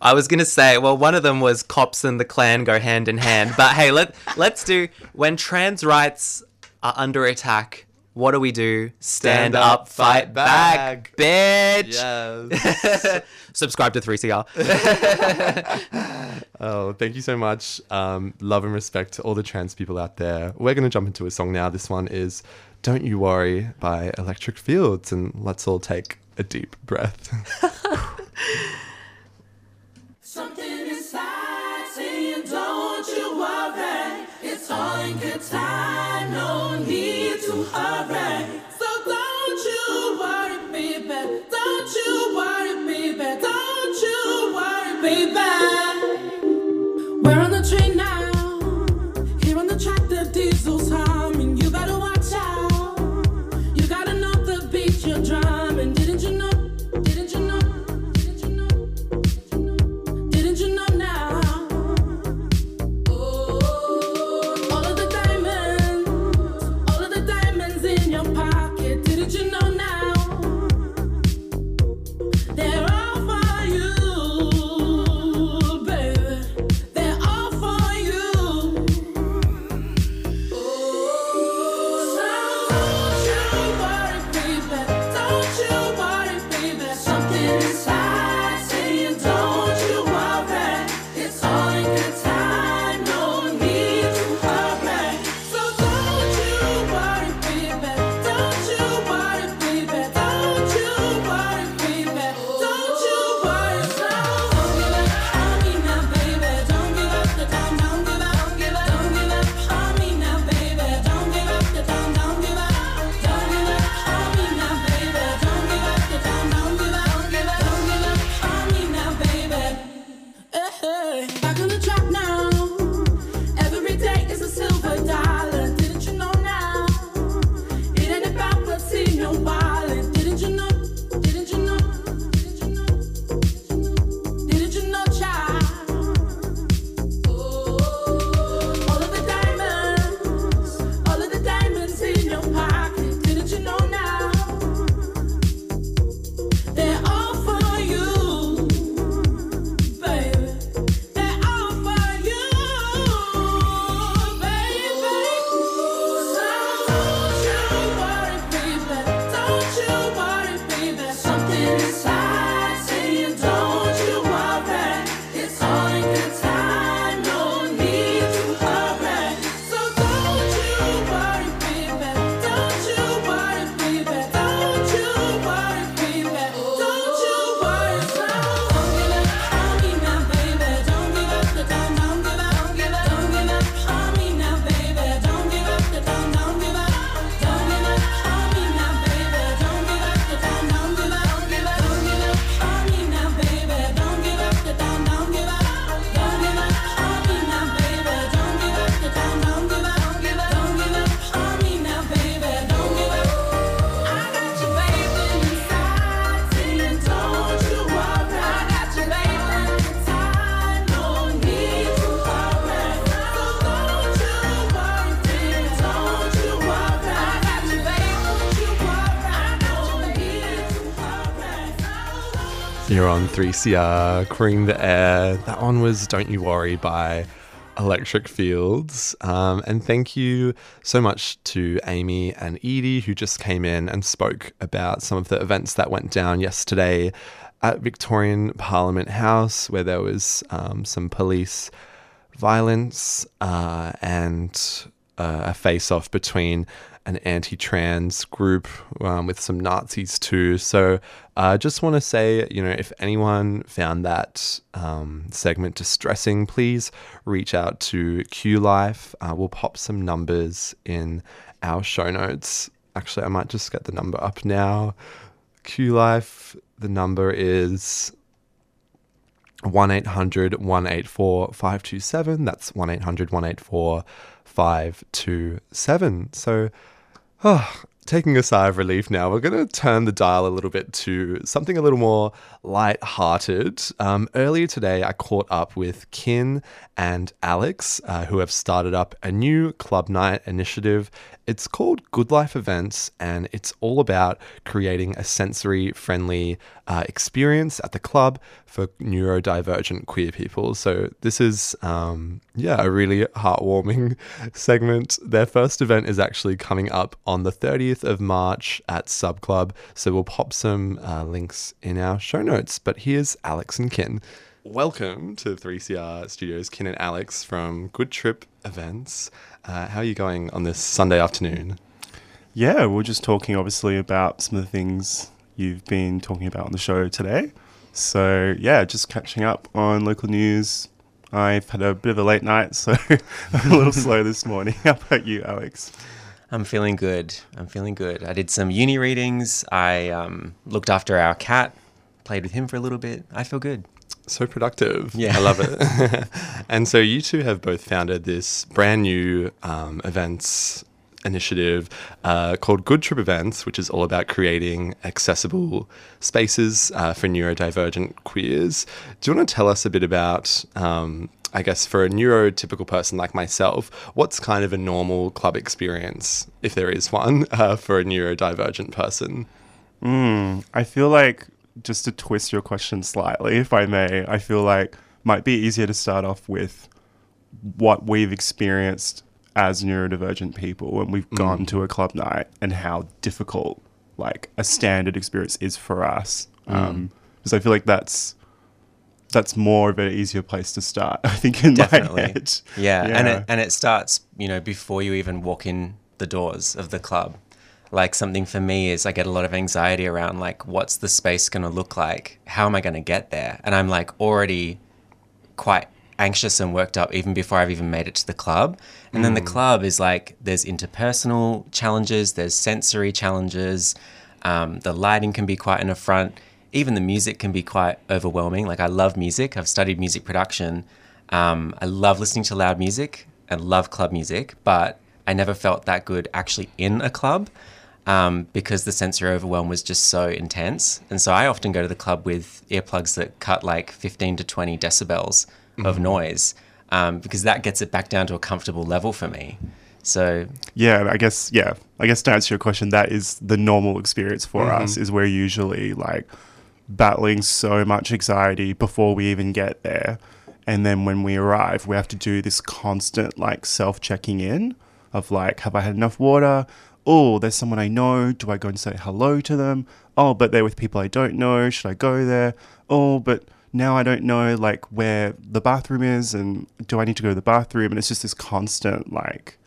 I was gonna say, well, one of them was cops and the Klan go hand in hand, but hey, let let's do when trans rights are under attack. What do we do? Stand, up, fight back, bitch. Yes. Subscribe to 3CR. Oh, thank you so much. Um, love and respect to all the trans people out there. We're going to jump into a song now. This one is Don't You Worry by Electric Fields. And let's all take a deep breath. You're on 3CR, Queering the Air. That one was Don't You Worry by Electric Fields. Um, and thank you so much to Amy and Edie, who just came in and spoke about some of the events that went down yesterday at Victorian Parliament House, where there was um, some police violence uh, and uh, a face off between an anti trans group um, with some Nazis too. So I uh, just want to say, you know, if anyone found that um, segment distressing, please reach out to Q Life. Uh, we'll pop some numbers in our show notes. Actually, I might just get the number up now. Q Life, the number is 1 800 184 527. That's 1 800 184 527. So, taking a sigh of relief now, we're going to turn the dial a little bit to something a little more light-hearted. Um, earlier today, I caught up with Kin and Alex, uh, who have started up a new club night initiative. It's called Good Life Events, and it's all about creating a sensory-friendly uh, experience at the club for neurodivergent queer people. So this is, um, yeah, a really heartwarming segment. Their first event is actually coming up on the 30th of March at Sub Club. So we'll pop some uh, links in our show notes. But here's Alex and Kin. Welcome to 3CR Studios, Kin and Alex from Good Trip Events. Uh, how are you going on this Sunday afternoon? Yeah, we're just talking obviously about some of the things you've been talking about on the show today. So, yeah, just catching up on local news. I've had a bit of a late night, so I'm a little slow this morning. How about you, Alex? I'm feeling good. I'm feeling good. I did some uni readings. I um, looked after our cat, played with him for a little bit. I feel good. So productive. Yeah. I love it. and so you two have both founded this brand new um, events initiative uh, called Good Trip Events, which is all about creating accessible spaces uh, for neurodivergent queers. Do you want to tell us a bit about, um, I guess, for a neurotypical person like myself, what's kind of a normal club experience, if there is one, uh, for a neurodivergent person? Mm, I feel like, just to twist your question slightly, if I may, I feel like might be easier to start off with what we've experienced as neurodivergent people when we've gone to a club night and how difficult like a standard experience is for us. Um, because I feel like that's that's more of an easier place to start. I think in my Definitely. head. Yeah, and it and it starts, you know, before you even walk in the doors of the club. Like something for me is I get a lot of anxiety around like what's the space going to look like? How am I going to get there? And I'm like already quite anxious and worked up even before I've even made it to the club. And then the club is like there's interpersonal challenges, there's sensory challenges, um, the lighting can be quite an affront. Even the music can be quite overwhelming. Like I love music. I've studied music production. Um, I love listening to loud music and love club music, but I never felt that good actually in a club um, because the sensory overwhelm was just so intense. And so I often go to the club with earplugs that cut like 15 to 20 decibels of noise um, because that gets it back down to a comfortable level for me. So Yeah, I guess yeah. I guess to answer your question, that is the normal experience for us. Is we're usually like battling so much anxiety before we even get there, and then when we arrive, we have to do this constant like self checking in of like, have I had enough water? Oh, there's someone I know. Do I go and say hello to them? Oh, but they're with people I don't know. Should I go there? Oh, but now I don't know like where the bathroom is, and do I need to go to the bathroom? And it's just this constant like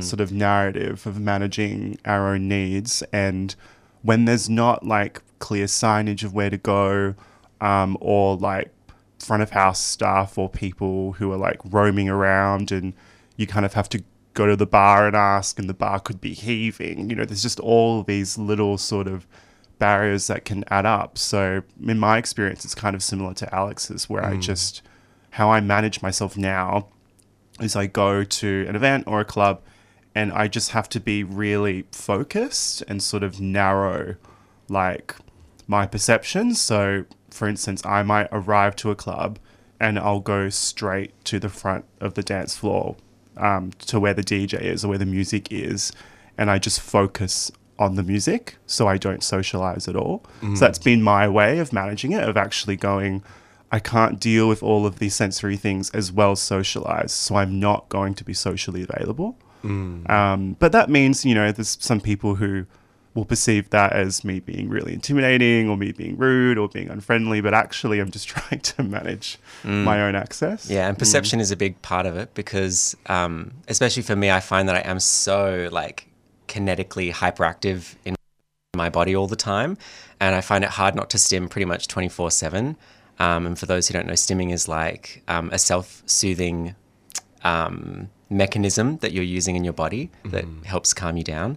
sort of narrative of managing our own needs. And when there's not like clear signage of where to go, um, or like front of house staff or people who are like roaming around, and you kind of have to go to the bar and ask, and the bar could be heaving. You know, there's just all these little sort of barriers that can add up. So, in my experience, it's kind of similar to Alex's, where I mm. just how I manage myself now is I go to an event or a club and I just have to be really focused and sort of narrow like my perceptions. So, for instance, I might arrive to a club and I'll go straight to the front of the dance floor um, to where the DJ is or where the music is, and I just focus on the music, so I don't socialize at all. So that's been my way of managing it, of actually going, I can't deal with all of these sensory things as well as socialize, so I'm not going to be socially available. Um, but that means, you know, there's some people who will perceive that as me being really intimidating or me being rude or being unfriendly, but actually I'm just trying to manage my own access. Yeah, and perception is a big part of it because, um, especially for me, I find that I am so like kinetically hyperactive in my body all the time, and I find it hard not to stim pretty much twenty four seven. Um, and for those who don't know, stimming is like um, a self soothing um, mechanism that you're using in your body that helps calm you down.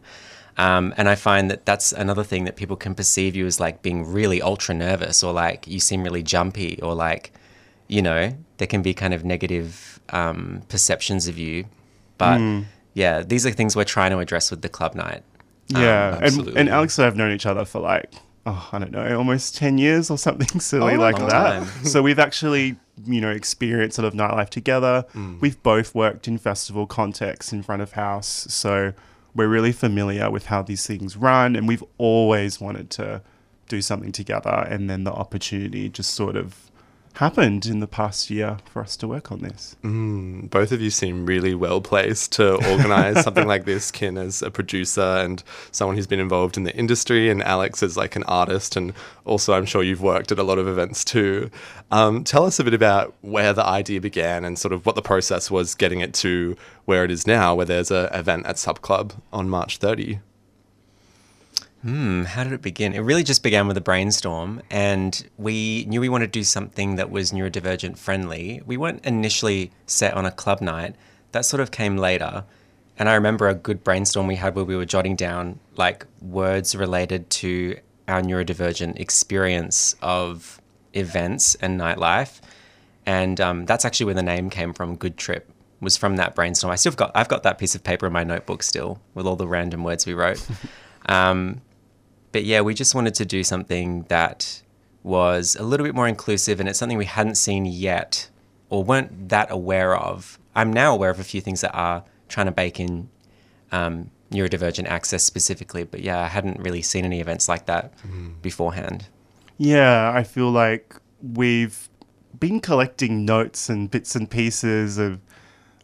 Um, and I find that that's another thing that people can perceive you as like being really ultra nervous or like you seem really jumpy or like, you know, there can be kind of negative um, perceptions of you. But yeah, these are things we're trying to address with the club night. Yeah, and, absolutely. and Alex and I have known each other for like, oh, I don't know, almost 10 years or something silly Oh, like that. so we've actually, you know, experienced sort of nightlife together. We've both worked in festival contexts in front of house. So we're really familiar with how these things run. And we've always wanted to do something together. And then the opportunity just sort of happened in the past year for us to work on this. Both of you seem really well placed to organize something like this. Kin as a producer and someone who's been involved in the industry, and Alex is like an artist, and also I'm sure you've worked at a lot of events too. Um, tell us a bit about where the idea began and sort of what the process was getting it to where it is now, where there's an event at Sub Club on March 30. Hmm, how did it begin? It really just began with a brainstorm, and we knew we wanted to do something that was neurodivergent friendly. We weren't initially set on a club night, that sort of came later. And I remember a good brainstorm we had where we were jotting down like words related to our neurodivergent experience of events and nightlife. And um, that's actually where the name came from. Good Trip was from that brainstorm. I still got I've got that piece of paper in my notebook still with all the random words we wrote. um, but yeah, we just wanted to do something that was a little bit more inclusive, and it's something we hadn't seen yet or weren't that aware of. I'm now aware of a few things that are trying to bake in um, neurodivergent access specifically, but yeah, I hadn't really seen any events like that beforehand. Yeah, I feel like we've been collecting notes and bits and pieces of,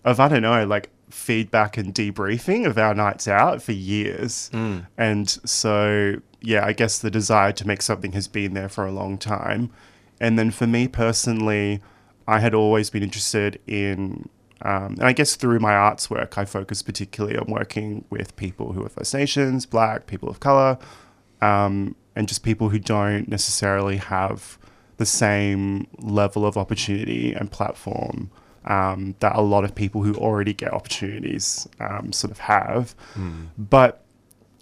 of I don't know, like feedback and debriefing of our nights out for years. And so, yeah, I guess the desire to make something has been there for a long time. And then for me personally, I had always been interested in, um, and I guess through my arts work, I focus particularly on working with people who are First Nations, Black, people of color, um, and just people who don't necessarily have the same level of opportunity and platform um, that a lot of people who already get opportunities um, sort of have. But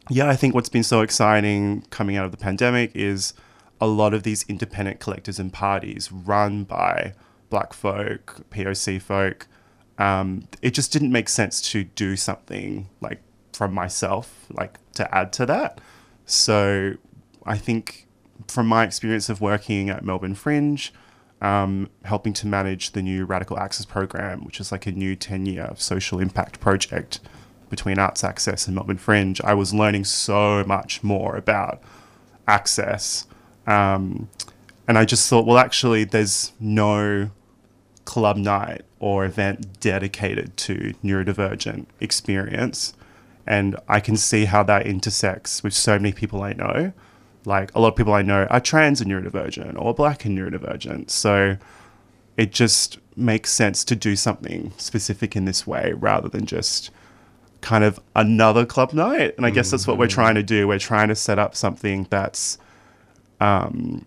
yeah, I think what's been so exciting coming out of the pandemic is a lot of these independent collectors and parties run by black folk, POC folk. Um, it just didn't make sense to do something like from myself, like to add to that. So I think from my experience of working at Melbourne Fringe, um, helping to manage the new Radical Access program, which is like a new 10 year social impact project between Arts Access and Melbourne Fringe, I was learning so much more about access. Um, and I just thought, well, actually, there's no club night or event dedicated to neurodivergent experience. And I can see how that intersects with so many people I know. Like a lot of people I know are trans and neurodivergent or black and neurodivergent. So it just makes sense to do something specific in this way rather than just kind of another club night. And I guess that's what we're trying to do. We're trying to set up something that's um,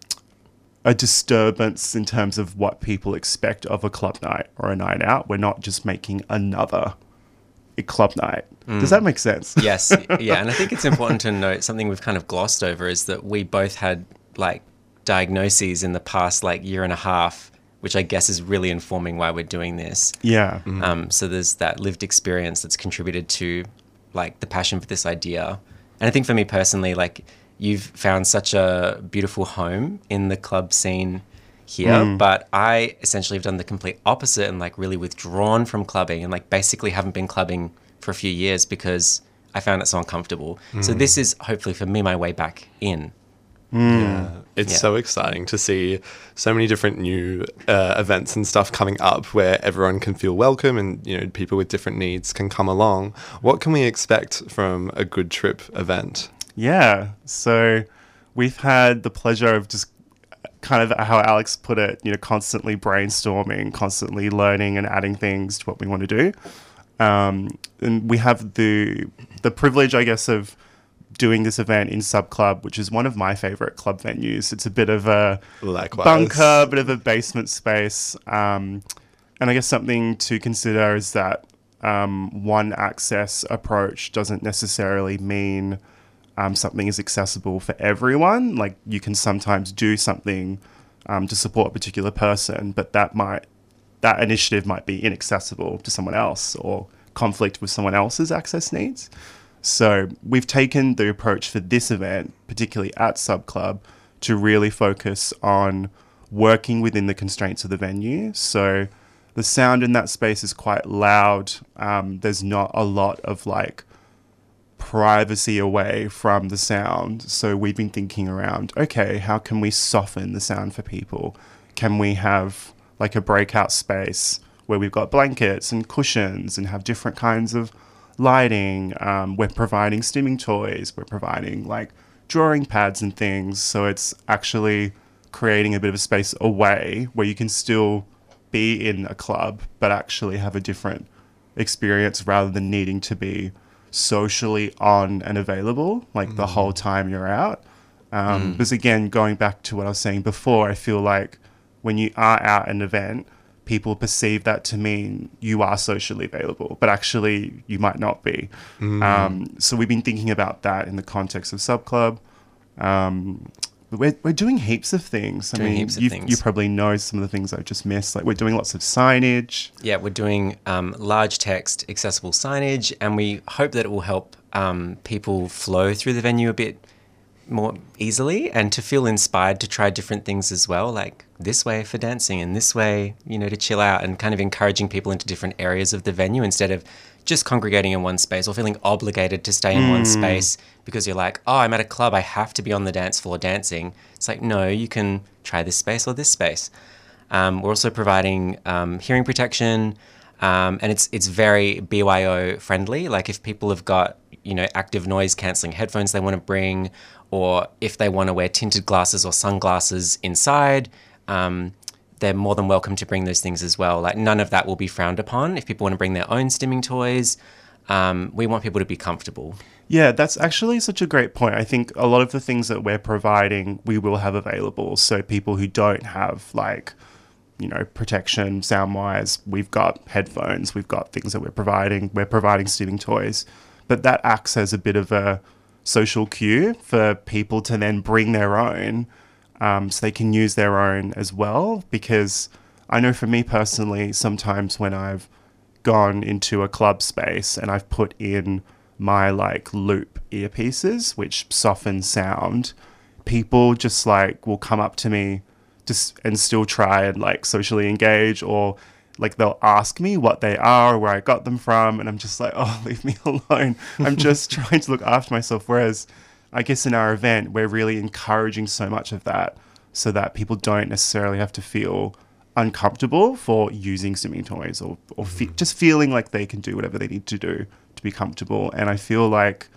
a disturbance in terms of what people expect of a club night or a night out. We're not just making another a club night. Does that make sense? Yes, yeah, and I think it's important to note something we've kind of glossed over is that we both had like diagnoses in the past like year and a half, which I guess is really informing why we're doing this. Yeah. Mm-hmm. Um, so there's that lived experience that's contributed to like the passion for this idea. And I think for me personally, like you've found such a beautiful home in the club scene here, mm. but I essentially have done the complete opposite and like really withdrawn from clubbing and like basically haven't been clubbing for a few years because I found it so uncomfortable. So mm. this is hopefully for me my way back in. Yeah, it's Yeah. so exciting to see so many different new uh, events and stuff coming up where everyone can feel welcome and you know people with different needs can come along. What can we expect from a good trip event? Yeah. So we've had the pleasure of just kind of how Alex put it, you know, constantly brainstorming, constantly learning and adding things to what we want to do. Um, and we have the the privilege, I guess, of doing this event in Sub Club, which is one of my favorite club venues. It's a bit of a Likewise. bunker, a bit of a basement space. Um, and I guess something to consider is that um, one access approach doesn't necessarily mean um, something is accessible for everyone. Like you can sometimes do something um, to support a particular person, but that might that initiative might be inaccessible to someone else or conflict with someone else's access needs. So we've taken the approach for this event, particularly at Sub Club, to really focus on working within the constraints of the venue. So the sound in that space is quite loud. Um, there's not a lot of like privacy away from the sound. So we've been thinking around, okay, how can we soften the sound for people? Can we have like a breakout space where we've got blankets and cushions and have different kinds of lighting? Um, we're providing stimming toys. We're providing like drawing pads and things. So it's actually creating a bit of a space away where you can still be in a club, but actually have a different experience rather than needing to be socially on and available like the whole time you're out. Um, Because again, going back to what I was saying before, I feel like when you are out at an event, people perceive that to mean you are socially available, but actually you might not be. Um, so we've been thinking about that in the context of Sub Club. Um, we're, we're doing heaps of things. I Doing mean, heaps of you things. you probably know some of the things I've just missed. Like we're doing lots of signage. Yeah, we're doing um, large text accessible signage, and we hope that it will help um, people flow through the venue a bit more easily and to feel inspired to try different things as well, like this way for dancing and this way, you know, to chill out and kind of encouraging people into different areas of the venue instead of just congregating in one space or feeling obligated to stay in one space because you're like, oh, I'm at a club, I have to be on the dance floor dancing. It's like, no, you can try this space or this space. Um, we're also providing um, hearing protection, um, and it's it's very BYO friendly. Like if people have got you know active noise cancelling headphones they want to bring, or if they want to wear tinted glasses or sunglasses inside, um, they're more than welcome to bring those things as well. Like none of that will be frowned upon. If people want to bring their own stimming toys, um, we want people to be comfortable. Yeah, that's actually such a great point. I think a lot of the things that we're providing, we will have available. So people who don't have like, you know, protection sound wise, we've got headphones, we've got things that we're providing. We're providing stimming toys, but that acts as a bit of a social cue for people to then bring their own, um, so they can use their own as well. Because I know for me personally, sometimes when I've gone into a club space and I've put in my like loop earpieces, which soften sound, people just like will come up to me just and still try and like socially engage or like they'll ask me what they are or where I got them from and I'm just like, oh leave me alone. I'm just trying to look after myself. Whereas I guess in our event we're really encouraging so much of that so that people don't necessarily have to feel uncomfortable for using stimming toys or, or fe- just feeling like they can do whatever they need to do to be comfortable. And I feel like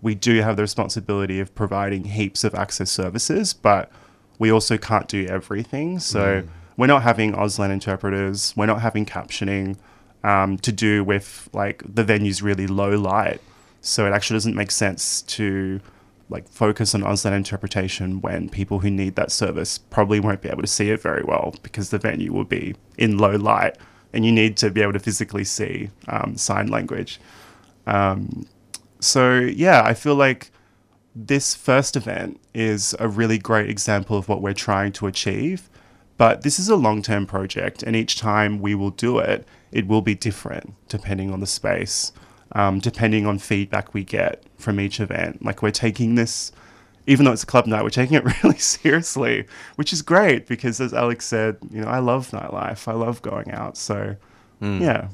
we do have the responsibility of providing heaps of access services, but we also can't do everything. So we're not having Auslan interpreters, we're not having captioning um, to do with like the venue's really low light. So it actually doesn't make sense to like focus on Auslan interpretation when people who need that service probably won't be able to see it very well because the venue will be in low light and you need to be able to physically see um, sign language. Um, so yeah, I feel like this first event is a really great example of what we're trying to achieve. But this is a long term project, and each time we will do it, it will be different depending on the space, um, depending on feedback we get from each event. Like, we're taking this, even though it's a club night, we're taking it really seriously, which is great because, as Alex said, you know, I love nightlife, I love going out. So, yeah.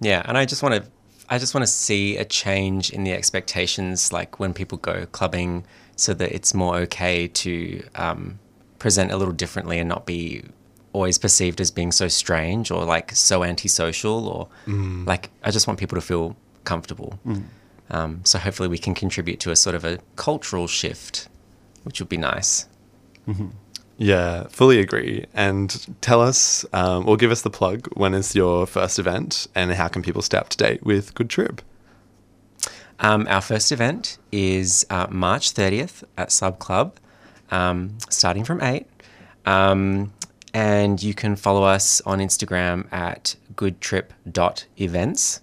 Yeah, and I just want to I just want to see a change in the expectations, like when people go clubbing, so that it's more okay to um, present a little differently and not be always perceived as being so strange or like so antisocial or like I just want people to feel comfortable. Um, so hopefully we can contribute to a sort of a cultural shift, which would be nice. Yeah, fully agree. And tell us, um, or give us the plug. When is your first event, and how can people stay up to date with Good Trip? Um, our first event is uh, March 30th at Sub Club, um, starting from 8. Um, and you can follow us on Instagram at goodtrip.events.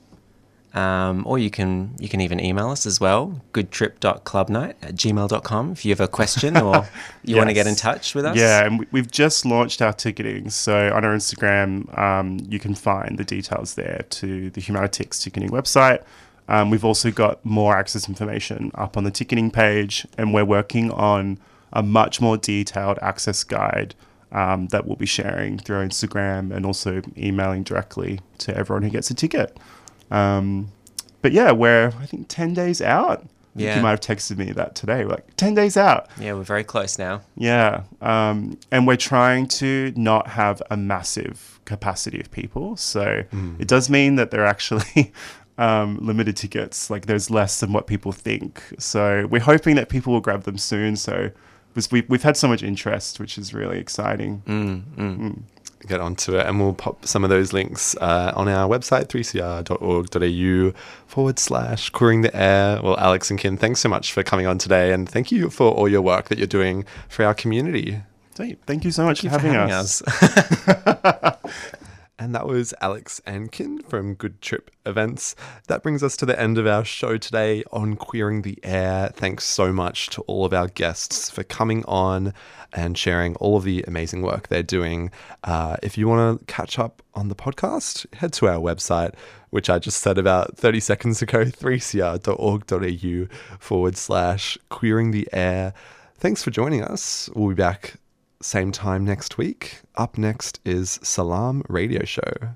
Um, or you can you can even email us as well, goodtrip.clubnight at gmail.com if you have a question or you want to get in touch with us. Yeah, and we- we've just launched our ticketing. So on our Instagram, um, you can find the details there to the Humanitix ticketing website. Um, we've also got more access information up on the ticketing page, and we're working on a much more detailed access guide um, that we'll be sharing through our Instagram and also emailing directly to everyone who gets a ticket. Um, but yeah, we're I think ten days out. Yeah. you might have texted me that today. Like ten days out. Yeah, we're very close now. Yeah. Um, and we're trying to not have a massive capacity of people. So it does mean that there are actually um, limited tickets. Like there's less than what people think. So we're hoping that people will grab them soon. So because we, we've had so much interest, which is really exciting. Get onto it and we'll pop some of those links uh, on our website 3cr.org.au forward slash queering the air well alex and kin thanks so much for coming on today and thank you for all your work that you're doing for our community So thank you so much Thank for you having, for us. And that was Alex and Kin from Good Trip Events. That brings us to the end of our show today on Queering the Air. Thanks so much to all of our guests for coming on and sharing all of the amazing work they're doing. Uh, if you want to catch up on the podcast, head to our website, which I just said about 30 seconds ago 3cr.org.au forward slash queering the air. Thanks for joining us. We'll be back same time next week. Up next is Salam Radio Show.